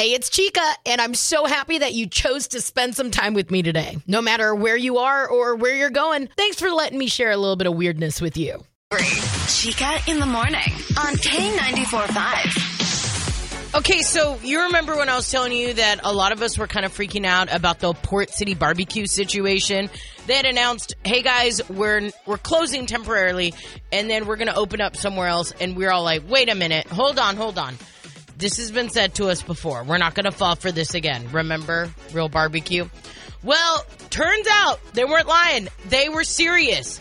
Hey, it's Chica, and I'm so happy that you chose to spend some time with me today. No matter where you are or where you're going, thanks for letting me share a little bit of weirdness with you. Chica in the morning on K94.5. Okay, so you remember when I was telling you that a lot of us were kind of freaking out about the Port City barbecue situation? They had announced, "Hey guys, we're we're closing temporarily, and then we're going to open up somewhere else." And we are all like, "Wait a minute, hold on, hold on." This has been said to us before. We're not going to fall for this again. Remember, real barbecue. Well, turns out they weren't lying. They were serious.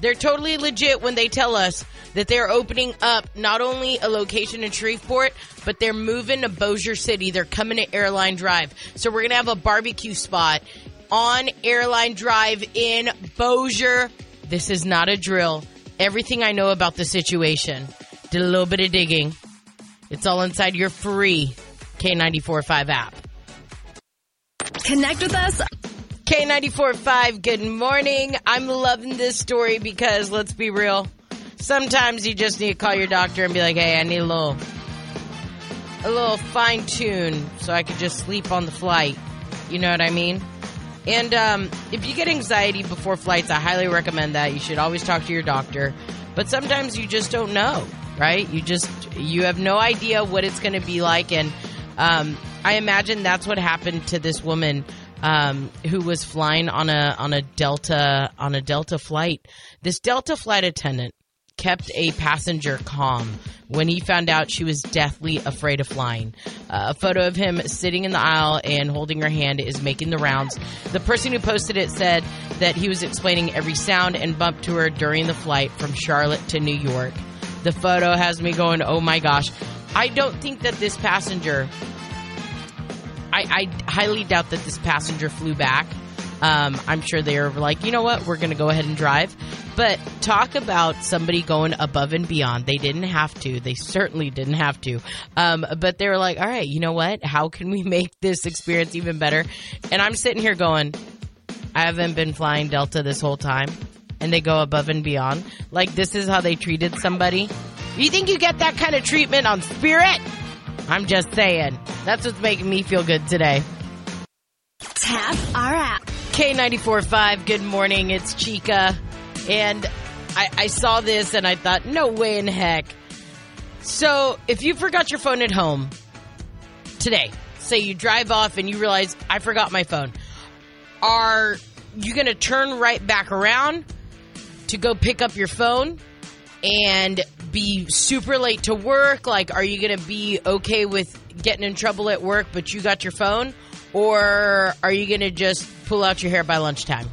They're totally legit when they tell us that they're opening up not only a location in Shreveport, but they're moving to Bossier City. They're coming to Airline Drive. So we're going to have a barbecue spot on Airline Drive in Bossier. This is not a drill. Everything I know about the situation, did a little bit of digging. It's all inside your free K945 app. Connect with us. K945, good morning. I'm loving this story because let's be real. Sometimes you just need to call your doctor and be like, hey, I need a little, a little fine tune so I could just sleep on the flight. You know what I mean? And um, if you get anxiety before flights, I highly recommend that. You should always talk to your doctor. But sometimes you just don't know, right? You just, you have no idea what it's going to be like. And um, I imagine that's what happened to this woman um, who was flying on a on a Delta on a Delta flight. This Delta flight attendant kept a passenger calm when he found out she was deathly afraid of flying. Uh, a photo of him sitting in the aisle and holding her hand is making the rounds. The person who posted it said that he was explaining every sound and bump to her during the flight from Charlotte to New York. The photo has me going, oh my gosh. I don't think that this passenger I, I highly doubt that this passenger flew back. Um, I'm sure they were like, you know what, we're going to go ahead and drive. But talk about somebody going above and beyond. They didn't have to. They certainly didn't have to. Um, but they were like, all right, you know what? How can we make this experience even better? And I'm sitting here going, I haven't been flying Delta this whole time. And they go above and beyond. Like, this is how they treated somebody. You think you get that kind of treatment on Spirit? I'm just saying. That's what's making me feel good today. Tap our app. K945, good morning. It's Chica. And I, I saw this and I thought, no way in heck. So if you forgot your phone at home today, say you drive off and you realize, I forgot my phone, are you going to turn right back around to go pick up your phone and be super late to work? Like, are you going to be okay with getting in trouble at work, but you got your phone? Or are you going to just pull out your hair by lunchtime?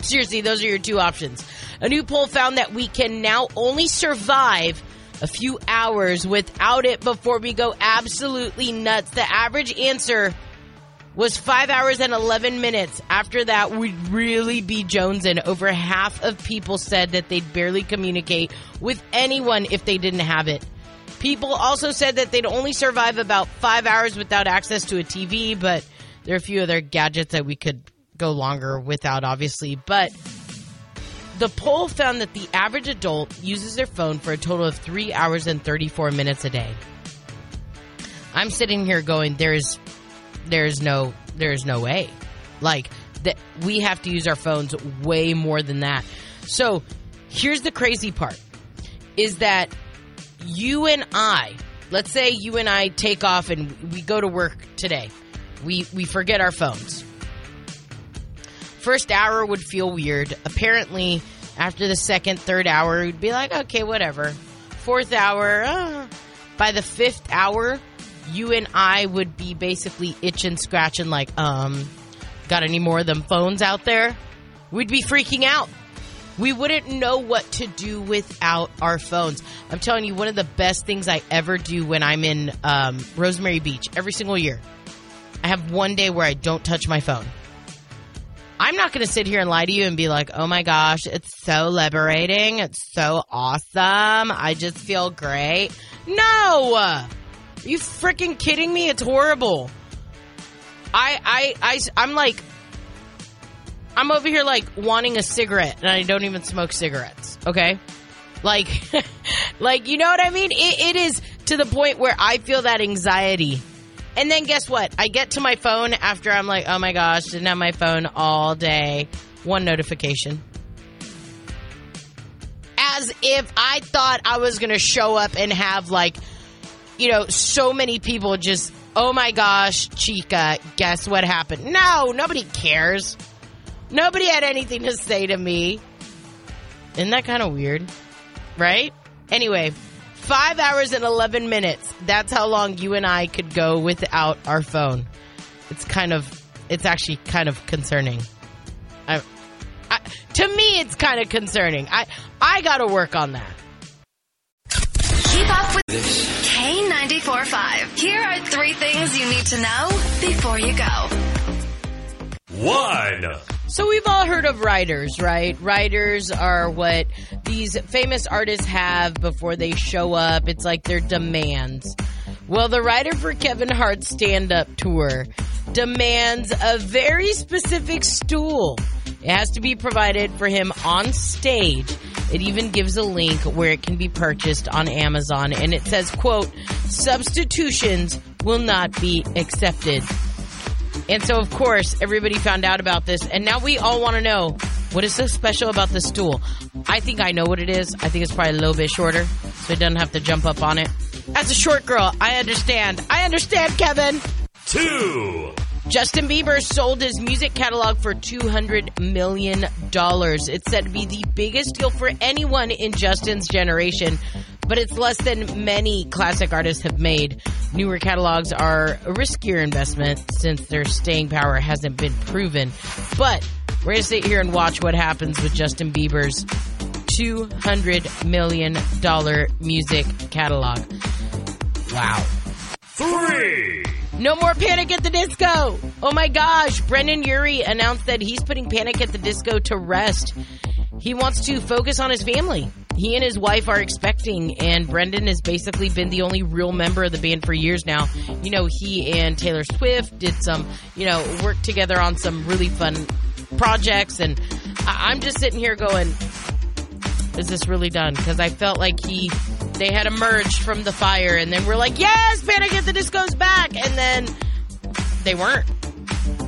Seriously, those are your two options. A new poll found that we can now only survive a few hours without it before we go absolutely nuts. The average answer was five hours and 11 minutes. After that, we'd really be jonesing. Over half of people said that they'd barely communicate with anyone if they didn't have it. People also said that they'd only survive about five hours without access to a TV, but there are a few other gadgets that we could go longer without, obviously. But the poll found that the average adult uses their phone for a total of three hours and 34 minutes a day. I'm sitting here going, there's, there's no, there's no way. Like, that we have to use our phones way more than that. So here's the crazy part is that you and I, let's say you and I take off and we go to work today. We we forget our phones. First hour would feel weird. Apparently, after the second, third hour, we'd be like, okay, whatever. Fourth hour, uh. by the fifth hour, you and I would be basically itching, scratching, like, um, got any more of them phones out there? We'd be freaking out. We wouldn't know what to do without our phones. I'm telling you, one of the best things I ever do when I'm in um, Rosemary Beach every single year. I have one day where I don't touch my phone. I'm not going to sit here and lie to you and be like, oh my gosh, it's so liberating. It's so awesome. I just feel great. No! You freaking kidding me? It's horrible. I, I, I, I'm like, I'm over here like wanting a cigarette and I don't even smoke cigarettes. Okay. Like, like, you know what I mean? It, it is to the point where I feel that anxiety. And then guess what? I get to my phone after I'm like, oh my gosh, didn't have my phone all day. One notification. As if I thought I was going to show up and have like, you know, so many people just, oh my gosh, Chica, guess what happened? No, nobody cares. Nobody had anything to say to me. Isn't that kind of weird? Right? Anyway, five hours and 11 minutes. That's how long you and I could go without our phone. It's kind of, it's actually kind of concerning. I, I, to me, it's kind of concerning. I, I got to work on that. Keep up with K94.5. Here are three things you need to know before you go. One. So we've all heard of riders, right? Riders are what these famous artists have before they show up. It's like their demands. Well, the rider for Kevin Hart's stand-up tour demands a very specific stool. It has to be provided for him on stage. It even gives a link where it can be purchased on Amazon and it says, quote, substitutions will not be accepted. And so, of course, everybody found out about this, and now we all want to know what is so special about this stool. I think I know what it is. I think it's probably a little bit shorter, so it doesn't have to jump up on it. As a short girl, I understand. I understand, Kevin. Two. Justin Bieber sold his music catalog for $200 million. It's said to be the biggest deal for anyone in Justin's generation, but it's less than many classic artists have made. Newer catalogs are a riskier investment since their staying power hasn't been proven. But we're going to sit here and watch what happens with Justin Bieber's $200 million music catalog. Wow. Three. No more Panic at the Disco. Oh my gosh. Brendon Urie announced that he's putting Panic at the Disco to rest. He wants to focus on his family. He and his wife are expecting, and Brendon has basically been the only real member of the band for years now. You know, he and Taylor Swift did some, you know, work together on some really fun projects, and I- I'm just sitting here going, is this really done? Because I felt like he, they had emerged from the fire, and then we're like, yes, Panic at the Disco's back, and then they weren't.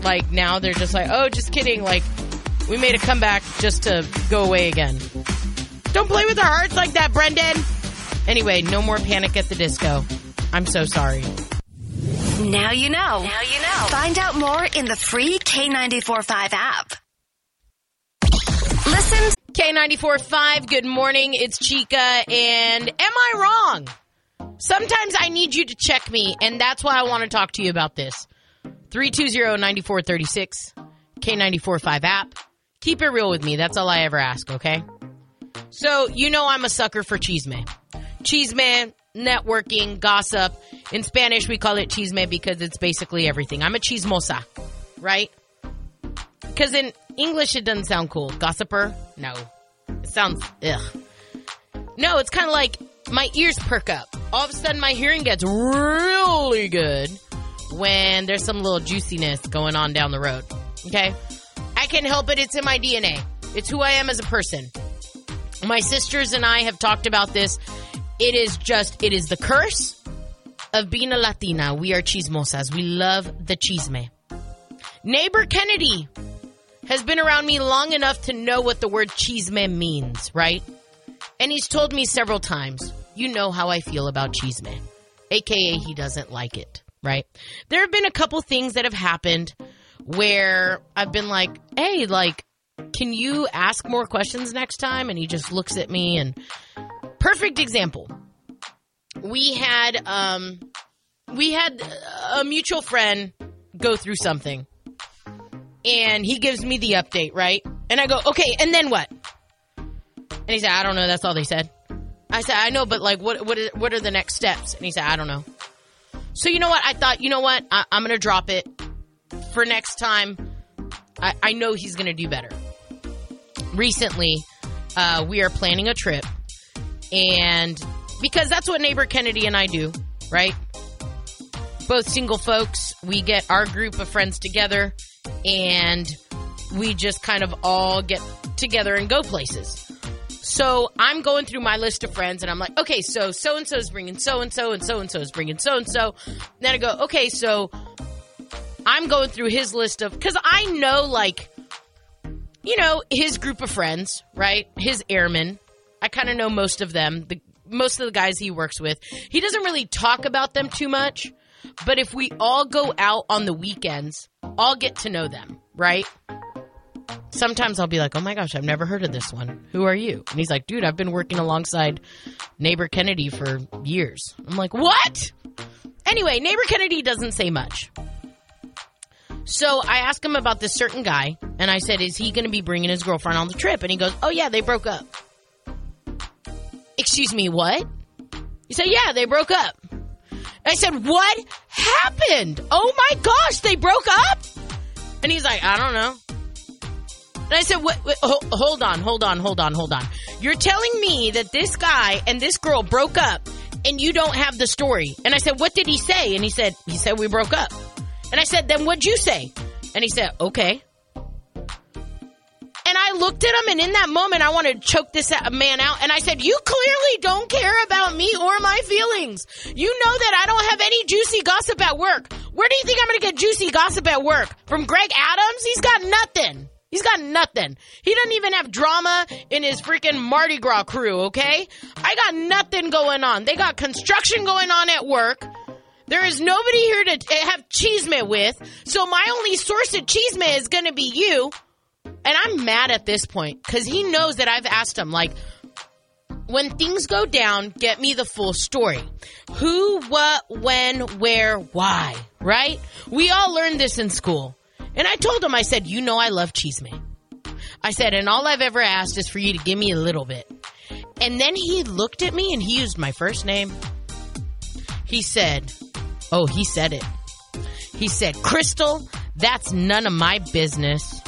Like now they're just like, oh, just kidding. Like we made a comeback just to go away again. Don't play with our hearts like that, Brendon. Anyway, no more Panic at the Disco. I'm so sorry. Now you know. Now you know. Find out more in the free K945 app. Listen K94.5, good morning. It's Chica, and am I wrong? Sometimes I need you to check me, and that's why I want to talk to you about this. 320-9436, K94.5 app. Keep it real with me. That's all I ever ask, okay? So, you know I'm a sucker for chisme. Chisme, networking, gossip. In Spanish, we call it chisme because it's basically everything. I'm a chismosa, right? Because in English, it doesn't sound cool. Gossiper? No. It sounds, ugh. No, it's kind of like my ears perk up. All of a sudden, my hearing gets really good when there's some little juiciness going on down the road. Okay? I can't help it. It's in my DNA. It's who I am as a person. My sisters and I have talked about this. It is just, it is the curse of being a Latina. We are chismosas. We love the chisme. Neighbor Kennedy has been around me long enough to know what the word chisme means, right? And he's told me several times, you know how I feel about chisme. AKA, he doesn't like it, right? There have been a couple things that have happened where I've been like, hey, like, can you ask more questions next time? And he just looks at me and perfect example. We had um we had a mutual friend go through something. And he gives me the update, right? And I go, "Okay, and then what?" And he said, "I don't know, that's all they said." I said, "I know, but like what what are, what are the next steps?" And he said, "I don't know." So you know what? I thought, you know what? I, I'm going to drop it for next time. I, I know he's going to do better. Recently, uh, we are planning a trip, and because that's what neighbor Kennedy and I do, right? Both single folks, we get our group of friends together, and we just kind of all get together and go places. So I'm going through my list of friends and I'm like, okay, so so and so is bringing so and so and so and so is bringing so and so. Then I go, okay, so I'm going through his list of because I know like, you know, his group of friends, right? His airmen. I kind of know most of them. The most of the guys he works with. He doesn't really talk about them too much, but if we all go out on the weekends, I'll get to know them, right? Sometimes I'll be like, "Oh my gosh, I've never heard of this one. Who are you?" And he's like, "Dude, I've been working alongside neighbor Kennedy for years." I'm like, "What?" Anyway, neighbor Kennedy doesn't say much. So I asked him about this certain guy, and I said, "Is he going to be bringing his girlfriend on the trip?" And he goes, "Oh yeah, they broke up." Excuse me, what? He said, "Yeah, they broke up." I said, "What happened?" Oh my gosh, they broke up? And he's like, "I don't know." And I said, "What? wait, hold on, hold on, hold on, hold on. You're telling me that this guy and this girl broke up, and you don't have the story?" And I said, "What did he say?" And he said, "He said we broke up." And I said, "Then what'd you say?" And he said, "Okay." And I looked at him, and in that moment, I wanted to choke this man out. And I said, You clearly don't care about me or my feelings. You know that I don't have any juicy gossip at work. Where do you think I'm going to get juicy gossip at work? From Greg Adams? He's got nothing. He's got nothing. He doesn't even have drama in his freaking Mardi Gras crew, okay? I got nothing going on. They got construction going on at work. There is nobody here to uh, have chisme with. So my only source of chisme is going to be you. And I'm mad at this point because he knows that I've asked him, like, when things go down, get me the full story. Who, what, when, where, why, right? We all learned this in school. And I told him, I said, you know I love chisme. I said, and all I've ever asked is for you to give me a little bit. And then he looked at me and he used my first name. He said, oh, he said it. He said, Crystal, that's none of my business.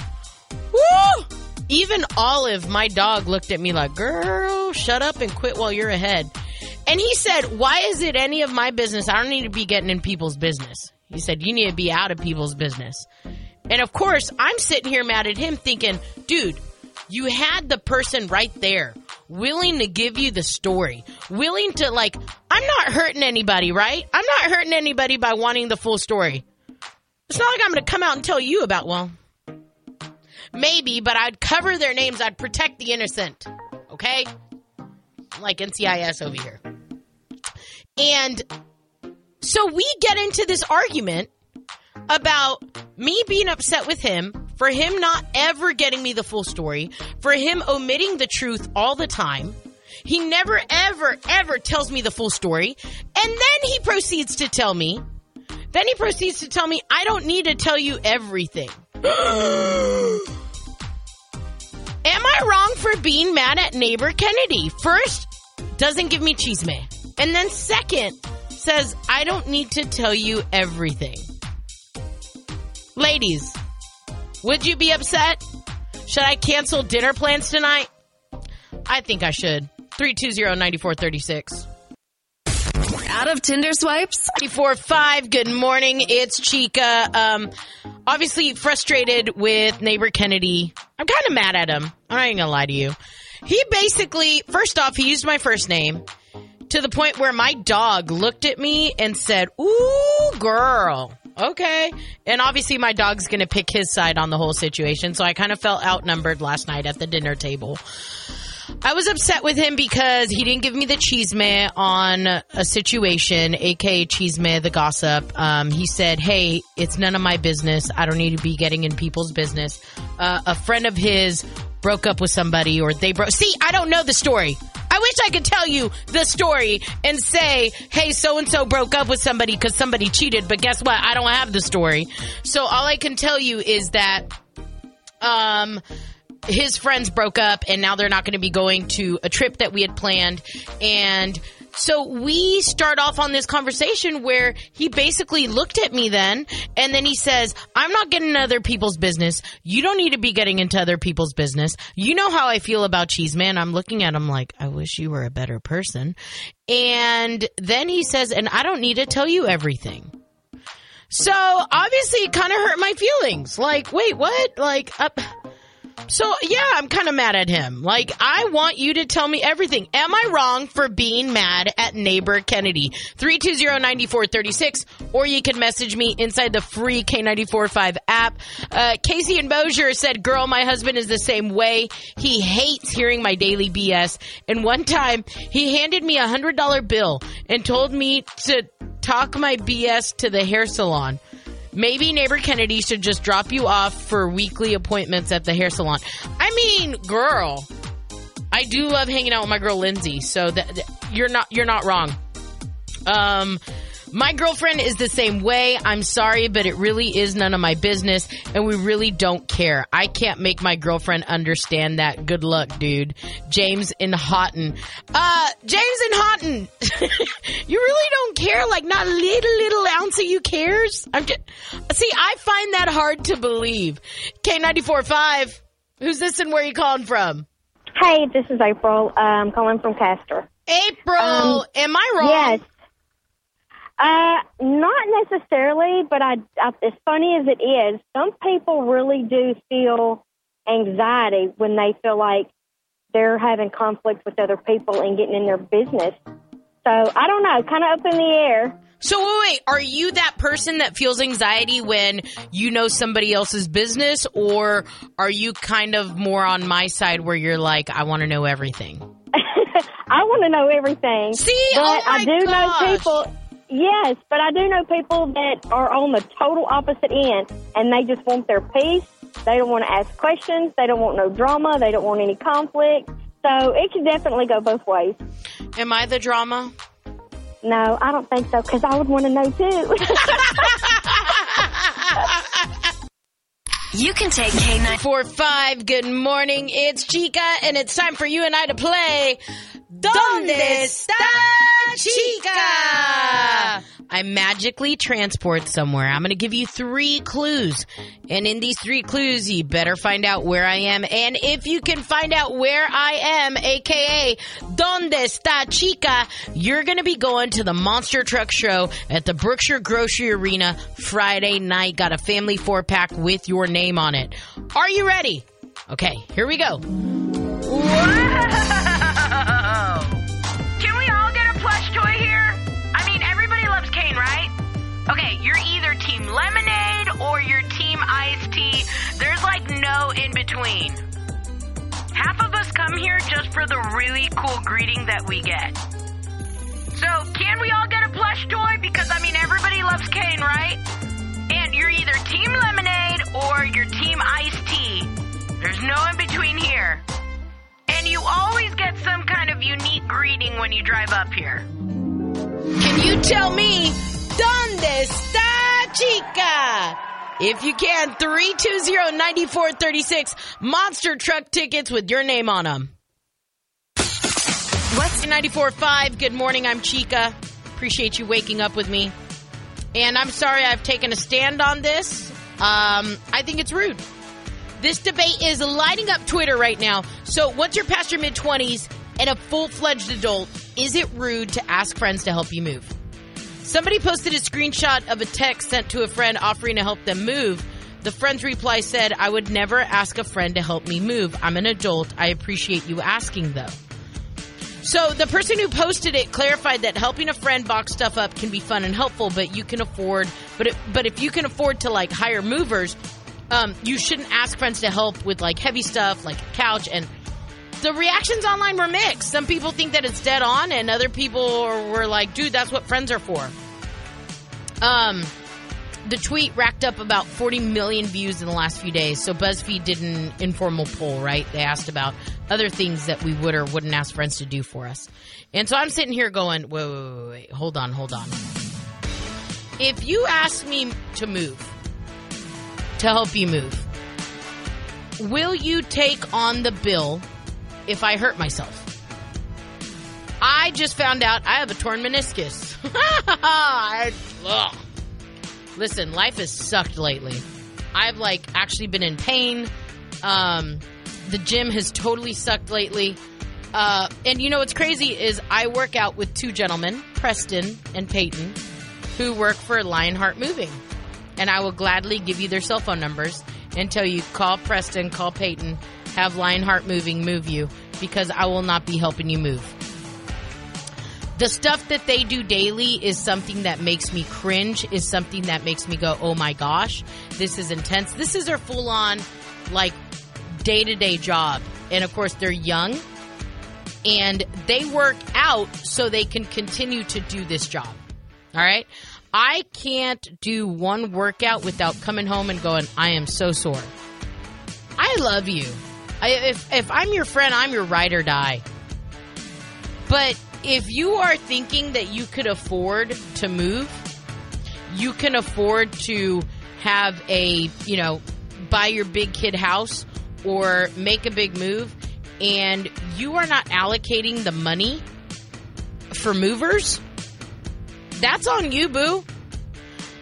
Woo! Even Olive, my dog, looked at me like, girl, shut up and quit while you're ahead. And he said, why is it any of my business? I don't need to be getting in people's business. He said, you need to be out of people's business. And of course, I'm sitting here mad at him thinking, dude, you had the person right there willing to give you the story, willing to like, I'm not hurting anybody, right? I'm not hurting anybody by wanting the full story. It's not like I'm going to come out and tell you about, well, maybe, but I'd cover their names. I'd protect the innocent. Okay? Like NCIS over here. And so we get into this argument about me being upset with him for him not ever getting me the full story, for him omitting the truth all the time. He never, ever, ever tells me the full story. And then he proceeds to tell me, then he proceeds to tell me, I don't need to tell you everything. Am I wrong for being mad at neighbor Kennedy? First, doesn't give me cheese chisme. And then second, says, I don't need to tell you everything. Ladies, would you be upset? Should I cancel dinner plans tonight? I think I should. 320-9436. Out of Tinder swipes? 5 Good morning. It's Chica. Um, obviously frustrated with neighbor Kennedy. I'm kind of mad at him. I ain't gonna lie to you. He basically, first off, he used my first name to the point where my dog looked at me and said, Ooh, girl. Okay. And obviously my dog's gonna pick his side on the whole situation. So I kind of felt outnumbered last night at the dinner table. I was upset with him because he didn't give me the chisme on a situation, aka chisme, the gossip. Um, he said, "Hey, it's none of my business. I don't need to be getting in people's business." Uh, a friend of his broke up with somebody, or they broke. See, I don't know the story. I wish I could tell you the story and say, "Hey, so and so broke up with somebody because somebody cheated." But guess what? I don't have the story. So all I can tell you is that, um his friends broke up and now they're not going to be going to a trip that we had planned. And so we start off on this conversation where he basically looked at me then and then he says, I'm not getting into other people's business. You don't need to be getting into other people's business. You know how I feel about chisme. I'm looking at him like, I wish you were a better person. And then he says, and I don't need to tell you everything. So obviously it kind of hurt my feelings. Like, wait, what? Like, uh, So yeah, I'm kind of mad at him. Like I want you to tell me everything. Am I wrong for being mad at neighbor Kennedy? 320-9436 or you can message me inside the free K945 app. Uh, Casey and Bossier said, "Girl, my husband is the same way. He hates hearing my daily BS. And one time he handed me a $100 bill and told me to talk my BS to the hair salon." Maybe neighbor Kennedy should just drop you off for weekly appointments at the hair salon. I mean, girl, I do love hanging out with my girl Lindsay, so that, you're not you're not wrong. Um my girlfriend is the same way. I'm sorry, but it really is none of my business, and we really don't care. I can't make my girlfriend understand that. Good luck, dude. James in Haughton. Uh, James in Haughton. you really don't care? Like, not a little, little ounce of you cares? I'm just, see, I find that hard to believe. K94.5. Who's this and where you calling from? Hey, this is April. I'm calling from Castor. April. Um, Am I wrong? Yes. Uh, not necessarily, but I, I, as funny as it is, some people really do feel anxiety when they feel like they're having conflict with other people and getting in their business. So I don't know, kind of up in the air. So wait, are you that person that feels anxiety when you know somebody else's business, or are you kind of more on my side where you're like, I want to know everything? I want to know everything. See, but oh I do gosh. know people. Yes, but I do know people that are on the total opposite end, and they just want their peace. They don't want to ask questions. They don't want no drama. They don't want any conflict. So it can definitely go both ways. Am I the drama? No, I don't think so because I would want to know too. You can take K9. Four five. Good morning. It's Chica, and it's time for you and I to play. Donde está Chica? I magically transport somewhere. I'm going to give you three clues. And in these three clues, you better find out where I am. And if you can find out where I am, aka Donde está Chica, you're going to be going to the Monster Truck Show at the Brookshire Grocery Arena Friday night. Got a family four pack with your name on it. Are you ready? Okay, here we go. no in between. Half of us come here just for the really cool greeting that we get. So, can we all get a plush toy? Because, I mean, everybody loves Kane, right? And you're either Team Lemonade or you're Team Iced Tea. There's no in between here. And you always get some kind of unique greeting when you drive up here. Can you tell me Donde está Chica? If you can, 320-9436 monster truck tickets with your name on them. What's 94.5? Good morning, I'm Chica. Appreciate you waking up with me. And I'm sorry I've taken a stand on this. Um, I think it's rude. This debate is lighting up Twitter right now. So, once you're past your mid 20s and a full fledged adult, is it rude to ask friends to help you move? Somebody posted a screenshot of a text sent to a friend offering to help them move. The friend's reply said, I would never ask a friend to help me move. I'm an adult. I appreciate you asking, though. So the person who posted it clarified that helping a friend box stuff up can be fun and helpful, but you can afford, but it, but if you can afford to like hire movers, um, you shouldn't ask friends to help with like heavy stuff like a couch. And the reactions online were mixed. Some people think that it's dead on, and other people were like, "Dude, that's what friends are for." Um, the tweet racked up about 40 million views in the last few days. So BuzzFeed did an informal poll, right? They asked about other things that we would or wouldn't ask friends to do for us. And so I'm sitting here going, wait, wait, wait, wait, hold on, hold on. If you ask me to move, to help you move, will you take on the bill if I hurt myself? I just found out I have a torn meniscus. I. Listen, life has sucked lately. I've like actually been in pain. Um, the gym has totally sucked lately. Uh, and you know what's crazy is I work out with two gentlemen, Preston and Peyton, who work for Lionheart Moving. And I will gladly give you their cell phone numbers and tell you call Preston, call Peyton, have Lionheart Moving move you because I will not be helping you move. The stuff that they do daily is something that makes me cringe, is something that makes me go, oh my gosh, this is intense. This is their full on, like, day to day job. And of course, they're young and they work out so they can continue to do this job. All right. I can't do one workout without coming home and going, I am so sore. I love you. If, if I'm your friend, I'm your ride or die. But if you are thinking that you could afford to move, you can afford to have a, you know, buy your big kid house or make a big move, and you are not allocating the money for movers, that's on you, boo.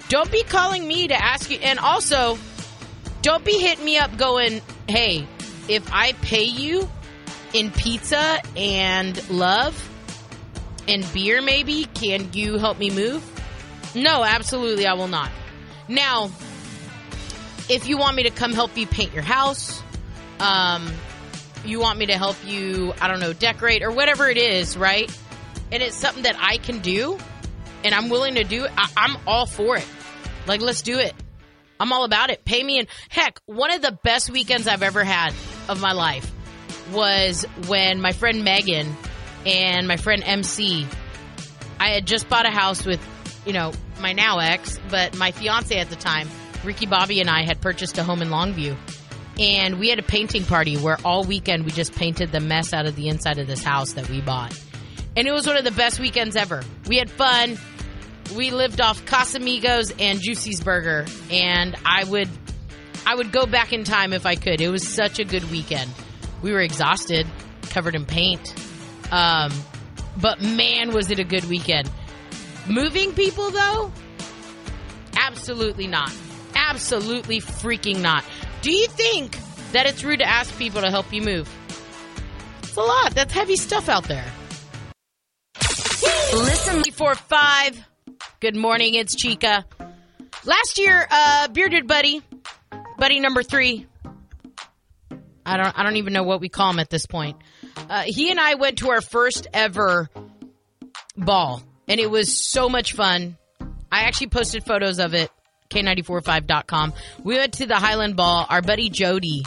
Don't be calling me to ask you. And also, don't be hitting me up going, hey, if I pay you in pizza and love and beer, maybe, can you help me move? No, absolutely, I will not. Now, if you want me to come help you paint your house, um, you want me to help you, I don't know, decorate or whatever it is, right? And it's something that I can do and I'm willing to do I- I'm all for it. Like, let's do it. I'm all about it. Pay me. And heck, one of the best weekends I've ever had of my life was when my friend Megan and my friend MC, I had just bought a house with, you know, my now ex, but my fiance at the time, Ricky Bobby and I had purchased a home in Longview. And we had a painting party where all weekend we just painted the mess out of the inside of this house that we bought. And it was one of the best weekends ever. We had fun. We lived off Casamigos and Juicy's Burger, and I would, I would go back in time if I could. It was such a good weekend. We were exhausted, covered in paint, um, but man, was it a good weekend. Moving people though, absolutely not. Absolutely freaking not. Do you think that it's rude to ask people to help you move? It's a lot. That's heavy stuff out there. Listen. Four five. Good morning. It's Chica. Last year, uh, bearded buddy, buddy number three. I don't. I don't even know what we call him at this point. Uh, he and I went to our first ever ball, and it was so much fun. I actually posted photos of it. K945.com. We went to the Highland Ball. Our buddy Jody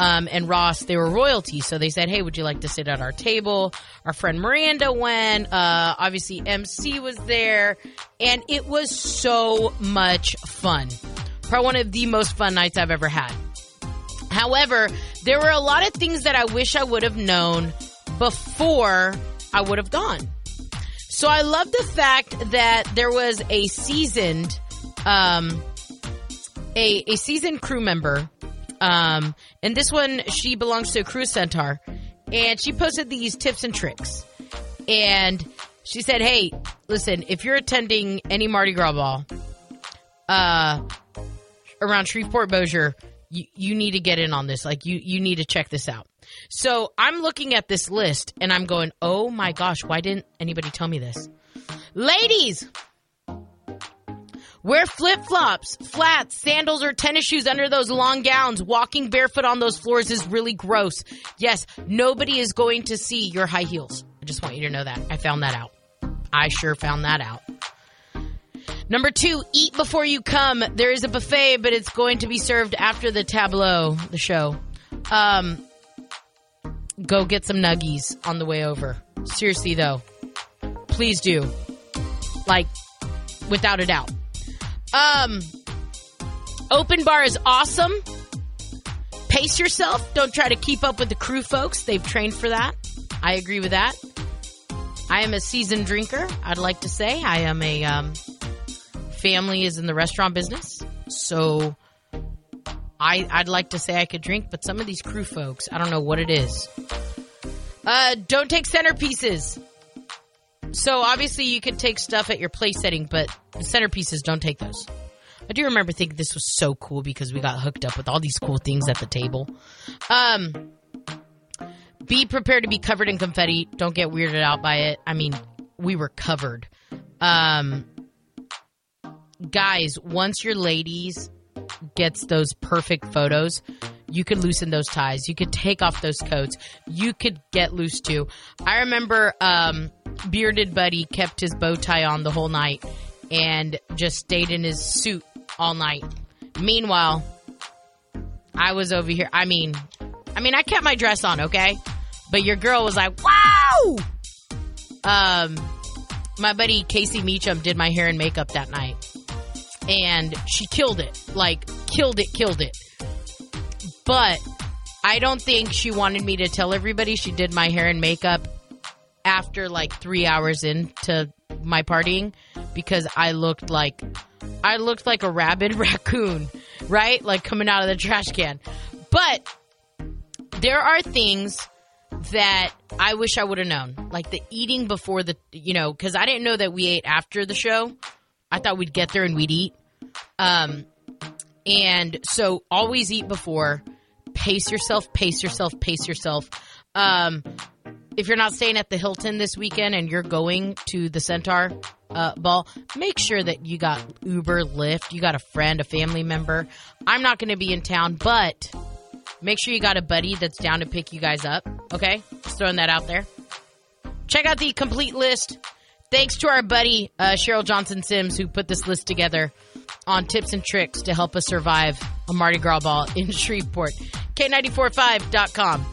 um, and Ross, they were royalty. So they said, Hey, would you like to sit at our table? Our friend Miranda went. Uh, obviously, MC was there. And it was so much fun. Probably one of the most fun nights I've ever had. However, there were a lot of things that I wish I would have known before I would have gone. So I love the fact that there was a seasoned, um, a, a seasoned crew member um, and this one, she belongs to a cruise centaur. And she posted these tips and tricks. And she said, Hey, listen, if you're attending any Mardi Gras ball, uh, around Shreveport Bossier, you, you need to get in on this. Like, you, you need to check this out. So I'm looking at this list and I'm going, Oh my gosh, why didn't anybody tell me this? Ladies, Wear flip flops, flats, sandals, or tennis shoes under those long gowns. Walking barefoot on those floors is really gross. Yes, nobody is going to see your high heels. I just want you to know that. I found that out. I sure found that out. Number two, eat before you come. There is a buffet, but it's going to be served after the tableau, the show. Um, go get some nuggies on the way over. Seriously, though, please do. Like, without a doubt. Um, open bar is awesome. Pace yourself. Don't try to keep up with the crew folks. They've trained for that. I agree with that. I am a seasoned drinker. I'd like to say I am a um, family is in the restaurant business, so I I'd like to say I could drink, but some of these crew folks, I don't know what it is. Uh, don't take centerpieces. So obviously you could take stuff at your place setting, but centerpieces don't take those. I do remember thinking this was so cool because we got hooked up with all these cool things at the table. Um, be prepared to be covered in confetti. Don't get weirded out by it. I mean, we were covered. Um, guys, once your ladies gets those perfect photos, you could loosen those ties. You could take off those coats. You could get loose too. I remember um, bearded buddy kept his bow tie on the whole night and just stayed in his suit all night. Meanwhile, I was over here. I mean, I mean, I kept my dress on, okay? But your girl was like, "Wow!" Um, my buddy Casey Meacham did my hair and makeup that night, and she killed it. Like, killed it, killed it. But I don't think she wanted me to tell everybody she did my hair and makeup after like three hours into my partying because I looked like I looked like a rabid raccoon, right? Like coming out of the trash can. But there are things that I wish I would have known, like the eating before the, you know, because I didn't know that we ate after the show. I thought we'd get there and we'd eat. Um, and so always eat before. Pace yourself, pace yourself, pace yourself. Um, if you're not staying at the Hilton this weekend and you're going to the Centaur uh, ball, make sure that you got Uber, Lyft, you got a friend, a family member. I'm not going to be in town, but make sure you got a buddy that's down to pick you guys up. Okay, just throwing that out there. Check out the complete list. Thanks to our buddy uh, Cheryl Johnson Sims who put this list together on tips and tricks to help us survive a Mardi Gras ball in Shreveport. K945.com.